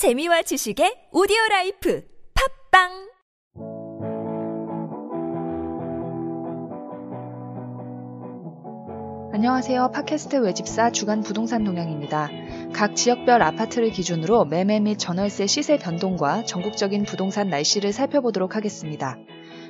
재미와 지식의 오디오 라이프 팟빵 안녕하세요. 팟캐스트 외집사 주간 부동산 동향입니다. 각 지역별 아파트를 기준으로 매매 및 전월세 시세 변동과 전국적인 부동산 날씨를 살펴보도록 하겠습니다.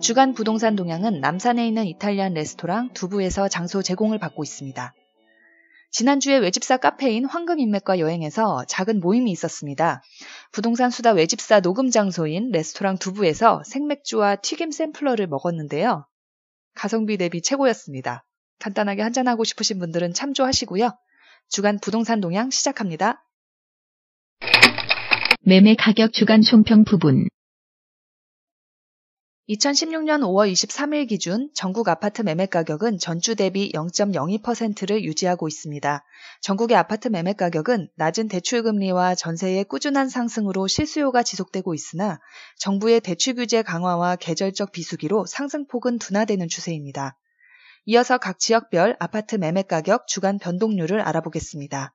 주간 부동산 동향은 남산에 있는 이탈리안 레스토랑 두부에서 장소 제공을 받고 있습니다. 지난주에 외집사 카페인 황금인맥과 여행에서 작은 모임이 있었습니다. 부동산 수다 외집사 녹음 장소인 레스토랑 두부에서 생맥주와 튀김 샘플러를 먹었는데요. 가성비 대비 최고였습니다. 간단하게 한잔하고 싶으신 분들은 참조하시고요. 주간 부동산 동향 시작합니다. 매매 가격 주간 총평 부분 2016년 5월 23일 기준 전국 아파트 매매 가격은 전주 대비 0.02%를 유지하고 있습니다. 전국의 아파트 매매 가격은 낮은 대출 금리와 전세의 꾸준한 상승으로 실수요가 지속되고 있으나 정부의 대출 규제 강화와 계절적 비수기로 상승폭은 둔화되는 추세입니다. 이어서 각 지역별 아파트 매매 가격 주간 변동률을 알아보겠습니다.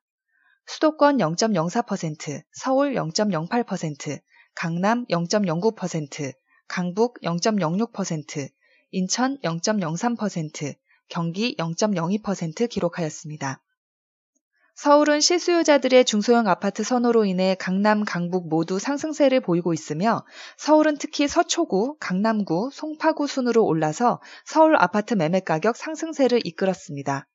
수도권 0.04%, 서울 0.08%, 강남 0.09%, 강북 0.06%, 인천 0.03%, 경기 0.02% 기록하였습니다. 서울은 실수요자들의 중소형 아파트 선호로 인해 강남, 강북 모두 상승세를 보이고 있으며 서울은 특히 서초구, 강남구, 송파구 순으로 올라서 서울 아파트 매매 가격 상승세를 이끌었습니다.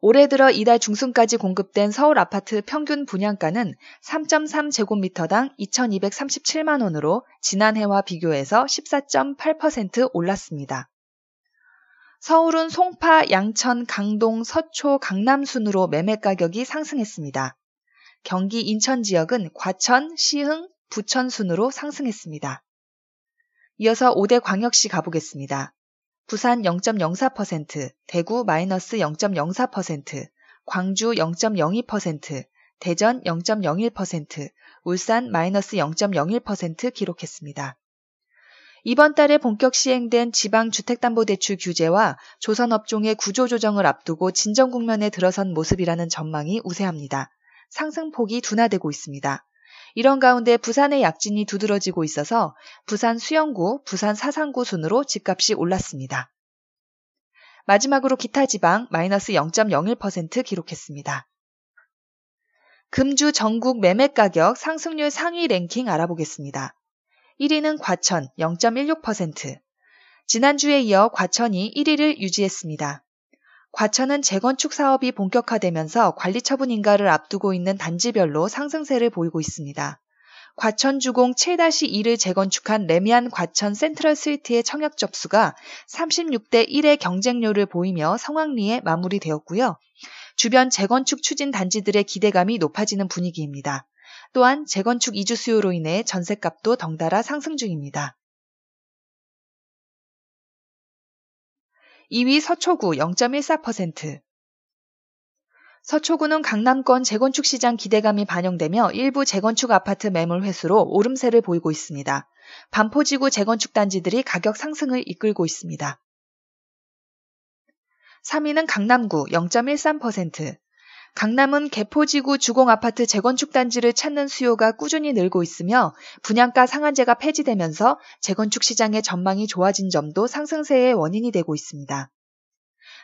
올해 들어 이달 중순까지 공급된 서울 아파트 평균 분양가는 3.3제곱미터당 2,237만 원으로 지난해와 비교해서 14.8% 올랐습니다. 서울은 송파, 양천, 강동, 서초, 강남 순으로 매매 가격이 상승했습니다. 경기 인천 지역은 과천, 시흥, 부천 순으로 상승했습니다. 이어서 5대 광역시 가보겠습니다. 부산 0.04%, 대구 마이너스 0.04%, 광주 0.02%, 대전 0.01%, 울산 마이너스 0.01% 기록했습니다. 이번 달에 본격 시행된 지방주택담보대출 규제와 조선업종의 구조조정을 앞두고 진정 국면에 들어선 모습이라는 전망이 우세합니다. 상승폭이 둔화되고 있습니다. 이런 가운데 부산의 약진이 두드러지고 있어서 부산 수영구, 부산 사상구 순으로 집값이 올랐습니다. 마지막으로 기타 지방 마이너스 0.01% 기록했습니다. 금주 전국 매매 가격 상승률 상위 랭킹 알아보겠습니다. 1위는 과천 0.16%. 지난주에 이어 과천이 1위를 유지했습니다. 과천은 재건축 사업이 본격화되면서 관리 처분 인가를 앞두고 있는 단지별로 상승세를 보이고 있습니다. 과천 주공 7-2를 재건축한 레미안 과천 센트럴 스위트의 청약 접수가 36대 1의 경쟁률을 보이며 성황리에 마무리되었고요. 주변 재건축 추진 단지들의 기대감이 높아지는 분위기입니다. 또한 재건축 이주 수요로 인해 전셋값도 덩달아 상승 중입니다. 2위 서초구 0.14%. 서초구는 강남권 재건축 시장 기대감이 반영되며 일부 재건축 아파트 매물 회수로 오름세를 보이고 있습니다. 반포지구 재건축 단지들이 가격 상승을 이끌고 있습니다. 3위는 강남구 0.13%. 강남은 개포지구 주공아파트 재건축 단지를 찾는 수요가 꾸준히 늘고 있으며 분양가 상한제가 폐지되면서 재건축 시장의 전망이 좋아진 점도 상승세의 원인이 되고 있습니다.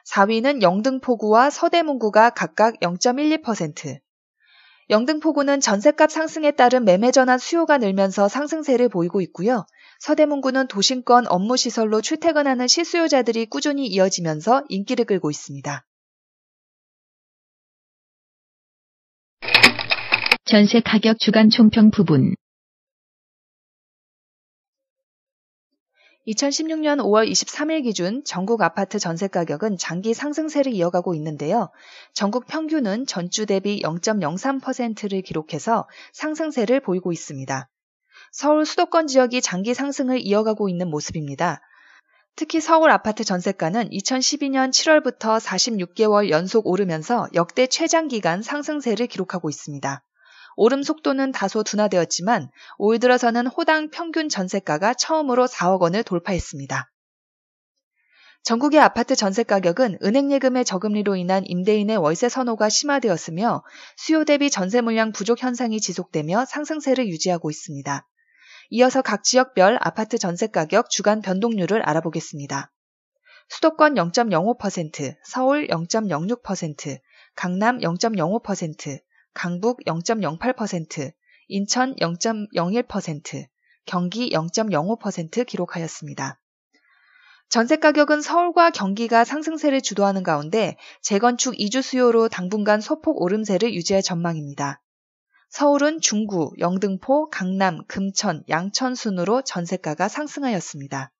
4위는 영등포구와 서대문구가 각각 0.12%. 영등포구는 전셋값 상승에 따른 매매 전환 수요가 늘면서 상승세를 보이고 있고요. 서대문구는 도심권 업무시설로 출퇴근하는 실수요자들이 꾸준히 이어지면서 인기를 끌고 있습니다. 전세 가격 주간 총평 부분 2016년 5월 23일 기준 전국 아파트 전세 가격은 장기 상승세를 이어가고 있는데요. 전국 평균은 전주 대비 0.03%를 기록해서 상승세를 보이고 있습니다. 서울 수도권 지역이 장기 상승을 이어가고 있는 모습입니다. 특히 서울 아파트 전세가는 2012년 7월부터 46개월 연속 오르면서 역대 최장 기간 상승세를 기록하고 있습니다. 오름 속도는 다소 둔화되었지만 올 들어서는 호당 평균 전세가가 처음으로 4억 원을 돌파했습니다. 전국의 아파트 전세 가격은 은행 예금의 저금리로 인한 임대인의 월세 선호가 심화되었으며 수요 대비 전세 물량 부족 현상이 지속되며 상승세를 유지하고 있습니다. 이어서 각 지역별 아파트 전세 가격 주간 변동률을 알아보겠습니다. 수도권 0.05%, 서울 0.06%, 강남 0.05%, 강북 0.08%, 인천 0.01%, 경기 0.05% 기록하였습니다. 전세 가격은 서울과 경기가 상승세를 주도하는 가운데 재건축 이주 수요로 당분간 소폭 오름세를 유지할 전망입니다. 서울은 중구, 영등포, 강남, 금천, 양천 순으로 전세가가 상승하였습니다.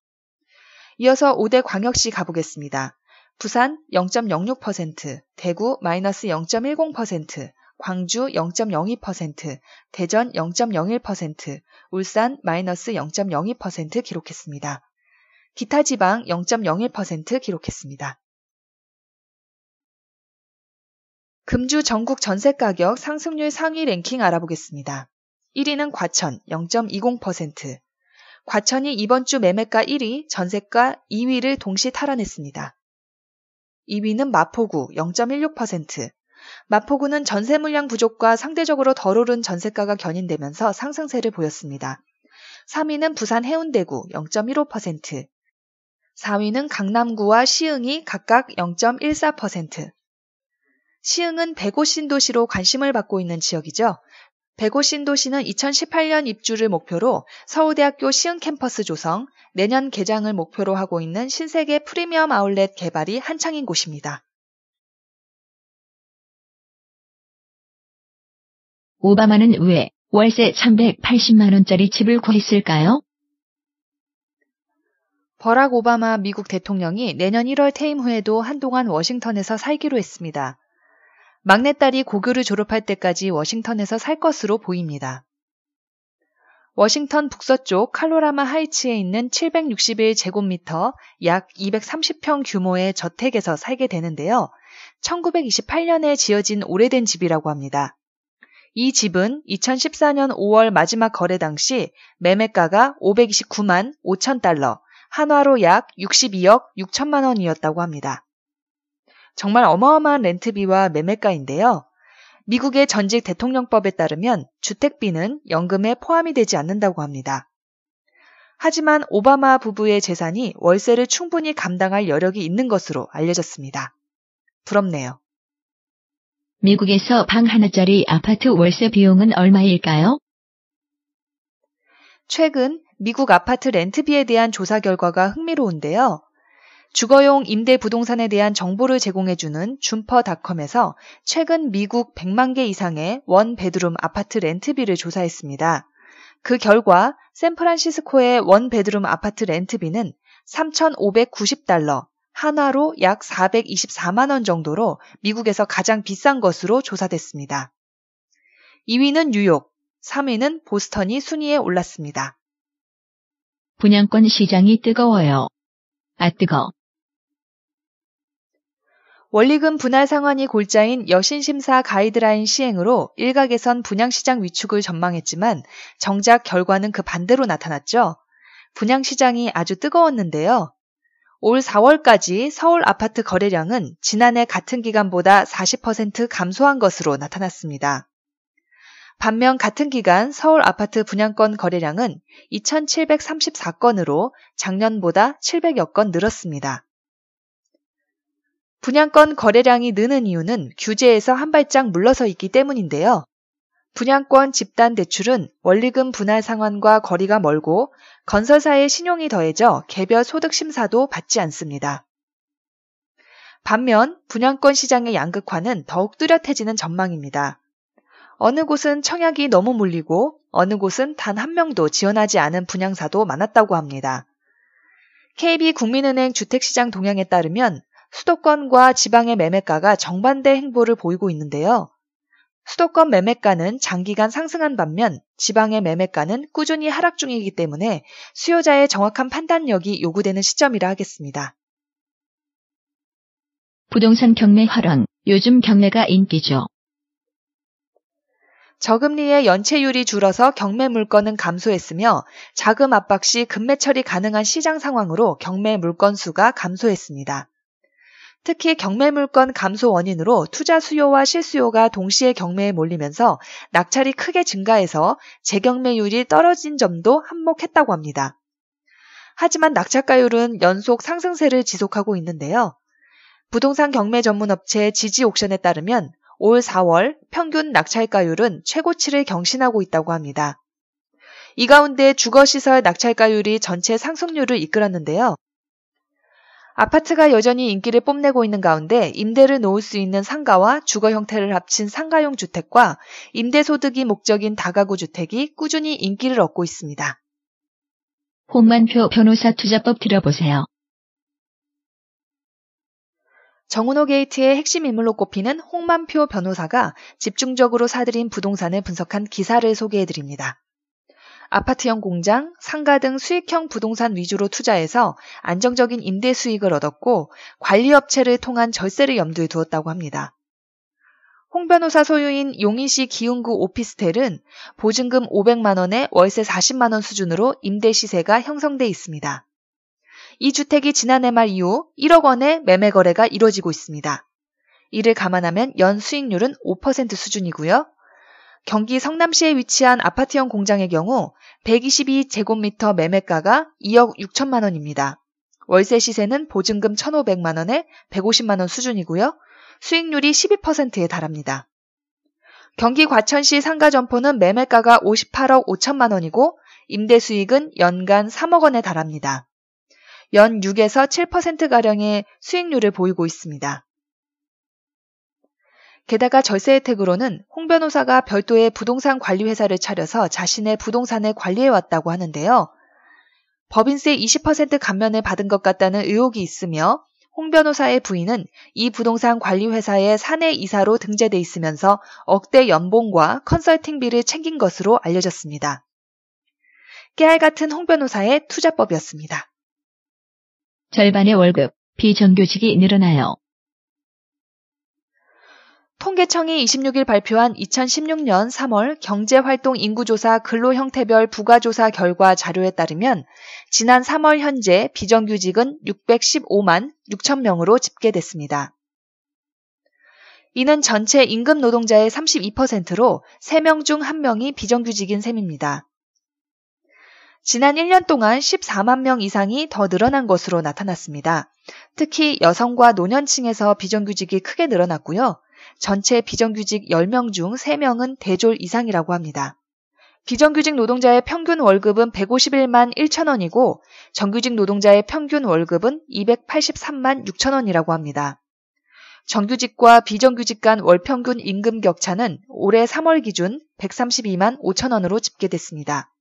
이어서 5대 광역시 가보겠습니다. 부산 0.06%, 대구 마이너스 0.10%, 광주 0.02%, 대전 0.01%, 울산 마이너스 0.02% 기록했습니다. 기타 지방 0.01% 기록했습니다. 금주 전국 전세 가격 상승률 상위 랭킹 알아보겠습니다. 1위는 과천 0.20%. 과천이 이번 주 매매가 1위, 전세가 2위를 동시 탈환했습니다. 2위는 마포구 0.16%. 마포구는 전세 물량 부족과 상대적으로 덜 오른 전세가가 견인되면서 상승세를 보였습니다. 3위는 부산 해운대구 0.15%, 4위는 강남구와 시흥이 각각 0.14%. 시흥은 백오 신도시로 관심을 받고 있는 지역이죠. 백오 신도시는 2018년 입주를 목표로 서울대학교 시흥 캠퍼스 조성, 내년 개장을 목표로 하고 있는 신세계 프리미엄 아울렛 개발이 한창인 곳입니다. 오바마는 왜 월세 380만원짜리 집을 구했을까요? 버락 오바마 미국 대통령이 내년 1월 퇴임 후에도 한동안 워싱턴에서 살기로 했습니다. 막내딸이 고교를 졸업할 때까지 워싱턴에서 살 것으로 보입니다. 워싱턴 북서쪽 칼로라마 하이츠에 있는 761제곱미터 약 230평 규모의 저택에서 살게 되는데요. 1928년에 지어진 오래된 집이라고 합니다. 이 집은 2014년 5월 마지막 거래 당시 매매가가 529만 5천 달러, 한화로 약 62억 6천만 원이었다고 합니다. 정말 어마어마한 렌트비와 매매가인데요. 미국의 전직 대통령법에 따르면 주택비는 연금에 포함이 되지 않는다고 합니다. 하지만 오바마 부부의 재산이 월세를 충분히 감당할 여력이 있는 것으로 알려졌습니다. 부럽네요. 미국에서 방 하나짜리 아파트 월세 비용은 얼마일까요? 최근 미국 아파트 렌트비에 대한 조사 결과가 흥미로운데요. 주거용 임대 부동산에 대한 정보를 제공해주는 줌퍼닷컴에서 최근 미국 100만 개 이상의 one bedroom 아파트 렌트비를 조사했습니다. 그 결과 샌프란시스코의 one bedroom 아파트 렌트비는 3,590달러, 한화로 약 424만 원 정도로 미국에서 가장 비싼 것으로 조사됐습니다. 2위는 뉴욕, 3위는 보스턴이 순위에 올랐습니다. 분양권 시장이 뜨거워요. 아 뜨거. 원리금 분할 상환이 골자인 여신심사 가이드라인 시행으로 일각에선 분양시장 위축을 전망했지만 정작 결과는 그 반대로 나타났죠. 분양시장이 아주 뜨거웠는데요. 올 4월까지 서울 아파트 거래량은 지난해 같은 기간보다 40% 감소한 것으로 나타났습니다. 반면 같은 기간 서울 아파트 분양권 거래량은 2,734건으로 작년보다 700여 건 늘었습니다. 분양권 거래량이 느는 이유는 규제에서 한 발짝 물러서 있기 때문인데요. 분양권 집단 대출은 원리금 분할 상환과 거리가 멀고 건설사의 신용이 더해져 개별 소득 심사도 받지 않습니다. 반면 분양권 시장의 양극화는 더욱 뚜렷해지는 전망입니다. 어느 곳은 청약이 너무 몰리고 어느 곳은 단 한 명도 지원하지 않은 분양사도 많았다고 합니다. KB국민은행 주택시장 동향에 따르면 수도권과 지방의 매매가가 정반대 행보를 보이고 있는데요. 수도권 매매가는 장기간 상승한 반면 지방의 매매가는 꾸준히 하락 중이기 때문에 수요자의 정확한 판단력이 요구되는 시점이라 하겠습니다. 부동산 경매 화랑 요즘 경매가 인기죠. 저금리의 연체율이 줄어서 경매 물건은 감소했으며 자금 압박 시 금매철이 가능한 시장 상황으로 경매 물건 수가 감소했습니다. 특히 경매 물건 감소 원인으로 투자 수요와 실수요가 동시에 경매에 몰리면서 낙찰이 크게 증가해서 재경매율이 떨어진 점도 한몫했다고 합니다. 하지만 낙찰가율은 연속 상승세를 지속하고 있는데요. 부동산 경매 전문 업체 지지 옥션에 따르면 올 4월 평균 낙찰가율은 최고치를 경신하고 있다고 합니다. 이 가운데 주거시설 낙찰가율이 전체 상승률을 이끌었는데요. 아파트가 여전히 인기를 뽐내고 있는 가운데 임대를 놓을 수 있는 상가와 주거 형태를 합친 상가용 주택과 임대 소득이 목적인 다가구 주택이 꾸준히 인기를 얻고 있습니다. 홍만표 변호사 투자법 들어보세요. 정은호 게이트의 핵심 인물로 꼽히는 홍만표 변호사가 집중적으로 사들인 부동산을 분석한 기사를 소개해드립니다. 아파트형 공장, 상가 등 수익형 부동산 위주로 투자해서 안정적인 임대 수익을 얻었고 관리업체를 통한 절세를 염두에 두었다고 합니다. 홍 변호사 소유인 용인시 기흥구 오피스텔은 보증금 500만 원에 월세 40만 원 수준으로 임대 시세가 형성돼 있습니다. 이 주택이 지난해 말 이후 1억 원의 매매 거래가 이루어지고 있습니다. 이를 감안하면 연 수익률은 5% 수준이고요. 경기 성남시에 위치한 아파트형 공장의 경우 122제곱미터 매매가가 2억 6천만 원입니다. 월세 시세는 보증금 1,500만 원에 150만 원 수준이고요. 수익률이 12%에 달합니다. 경기 과천시 상가 점포는 매매가가 58억 5천만 원이고 임대 수익은 연간 3억 원에 달합니다. 연 6에서 7%가량의 수익률을 보이고 있습니다. 게다가 절세 혜택으로는 홍 변호사가 별도의 부동산 관리 회사를 차려서 자신의 부동산을 관리해 왔다고 하는데요. 법인세 20% 감면을 받은 것 같다는 의혹이 있으며 홍 변호사의 부인은 이 부동산 관리 회사의 사내 이사로 등재돼 있으면서 억대 연봉과 컨설팅비를 챙긴 것으로 알려졌습니다. 깨알 같은 홍 변호사의 투자법이었습니다. 절반의 월급, 비정규직이 늘어나요. 통계청이 26일 발표한 2016년 3월 경제활동 인구조사 근로 형태별 부가조사 결과 자료에 따르면 지난 3월 현재 비정규직은 615만 6천 명으로 집계됐습니다. 이는 전체 임금 노동자의 32%로 3명 중 1명이 비정규직인 셈입니다. 지난 1년 동안 14만 명 이상이 더 늘어난 것으로 나타났습니다. 특히 여성과 노년층에서 비정규직이 크게 늘어났고요. 전체 비정규직 10명 중 3명은 대졸 이상이라고 합니다. 비정규직 노동자의 평균 월급은 151만 1천 원이고 정규직 노동자의 평균 월급은 283만 6천 원이라고 합니다. 정규직과 비정규직 간 월평균 임금 격차는 올해 3월 기준 132만 5천 원으로 집계됐습니다.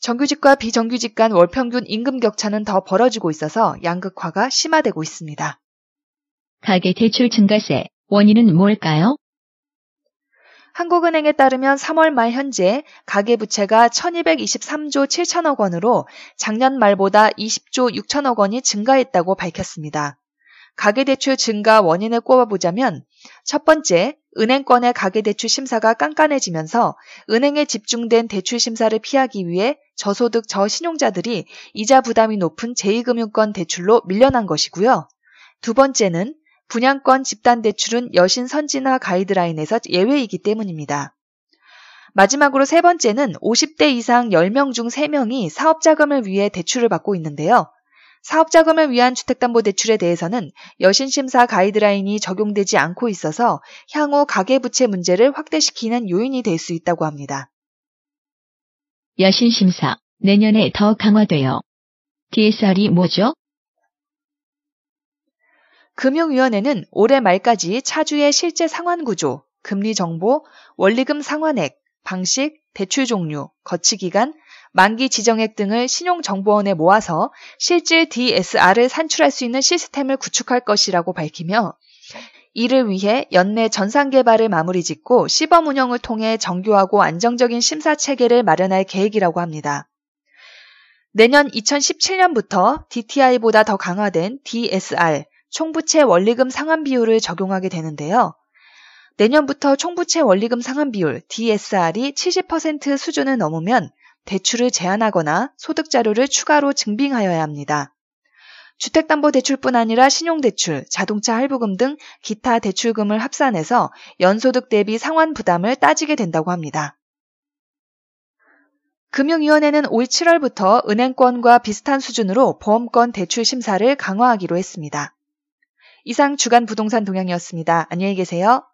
정규직과 비정규직 간 월평균 임금 격차는 더 벌어지고 있어서 양극화가 심화되고 있습니다. 가계 대출 증가세, 원인은 뭘까요? 한국은행에 따르면 3월 말 현재 가계부채가 1223조 7천억 원으로 작년 말보다 20조 6천억 원이 증가했다고 밝혔습니다. 가계대출 증가 원인을 꼽아보자면 첫 번째, 은행권의 가계대출 심사가 깐깐해지면서 은행에 집중된 대출 심사를 피하기 위해 저소득 저신용자들이 이자 부담이 높은 제2금융권 대출로 밀려난 것이고요. 두 번째는 분양권 집단 대출은 여신 선진화 가이드라인에서 예외이기 때문입니다. 마지막으로 세 번째는 50대 이상 10명 중 3명이 사업자금을 위해 대출을 받고 있는데요. 사업자금을 위한 주택담보대출에 대해서는 여신심사 가이드라인이 적용되지 않고 있어서 향후 가계부채 문제를 확대시키는 요인이 될 수 있다고 합니다. 여신심사, 내년에 더 강화돼요. DSR이 뭐죠? 금융위원회는 올해 말까지 차주의 실제 상환 구조, 금리 정보, 원리금 상환액, 방식, 대출 종류, 거치 기간, 만기 지정액 등을 신용정보원에 모아서 실질 DSR을 산출할 수 있는 시스템을 구축할 것이라고 밝히며 이를 위해 연내 전산 개발을 마무리 짓고 시범 운영을 통해 정교하고 안정적인 심사 체계를 마련할 계획이라고 합니다. 내년 2017년부터 DTI보다 더 강화된 DSR, 총부채 원리금 상환 비율을 적용하게 되는데요. 내년부터 총부채 원리금 상환 비율 DSR이 70% 수준을 넘으면 대출을 제한하거나 소득 자료를 추가로 증빙하여야 합니다. 주택담보대출뿐 아니라 신용대출, 자동차 할부금 등 기타 대출금을 합산해서 연소득 대비 상환 부담을 따지게 된다고 합니다. 금융위원회는 올 7월부터 은행권과 비슷한 수준으로 보험권 대출 심사를 강화하기로 했습니다. 이상 주간 부동산 동향이었습니다. 안녕히 계세요.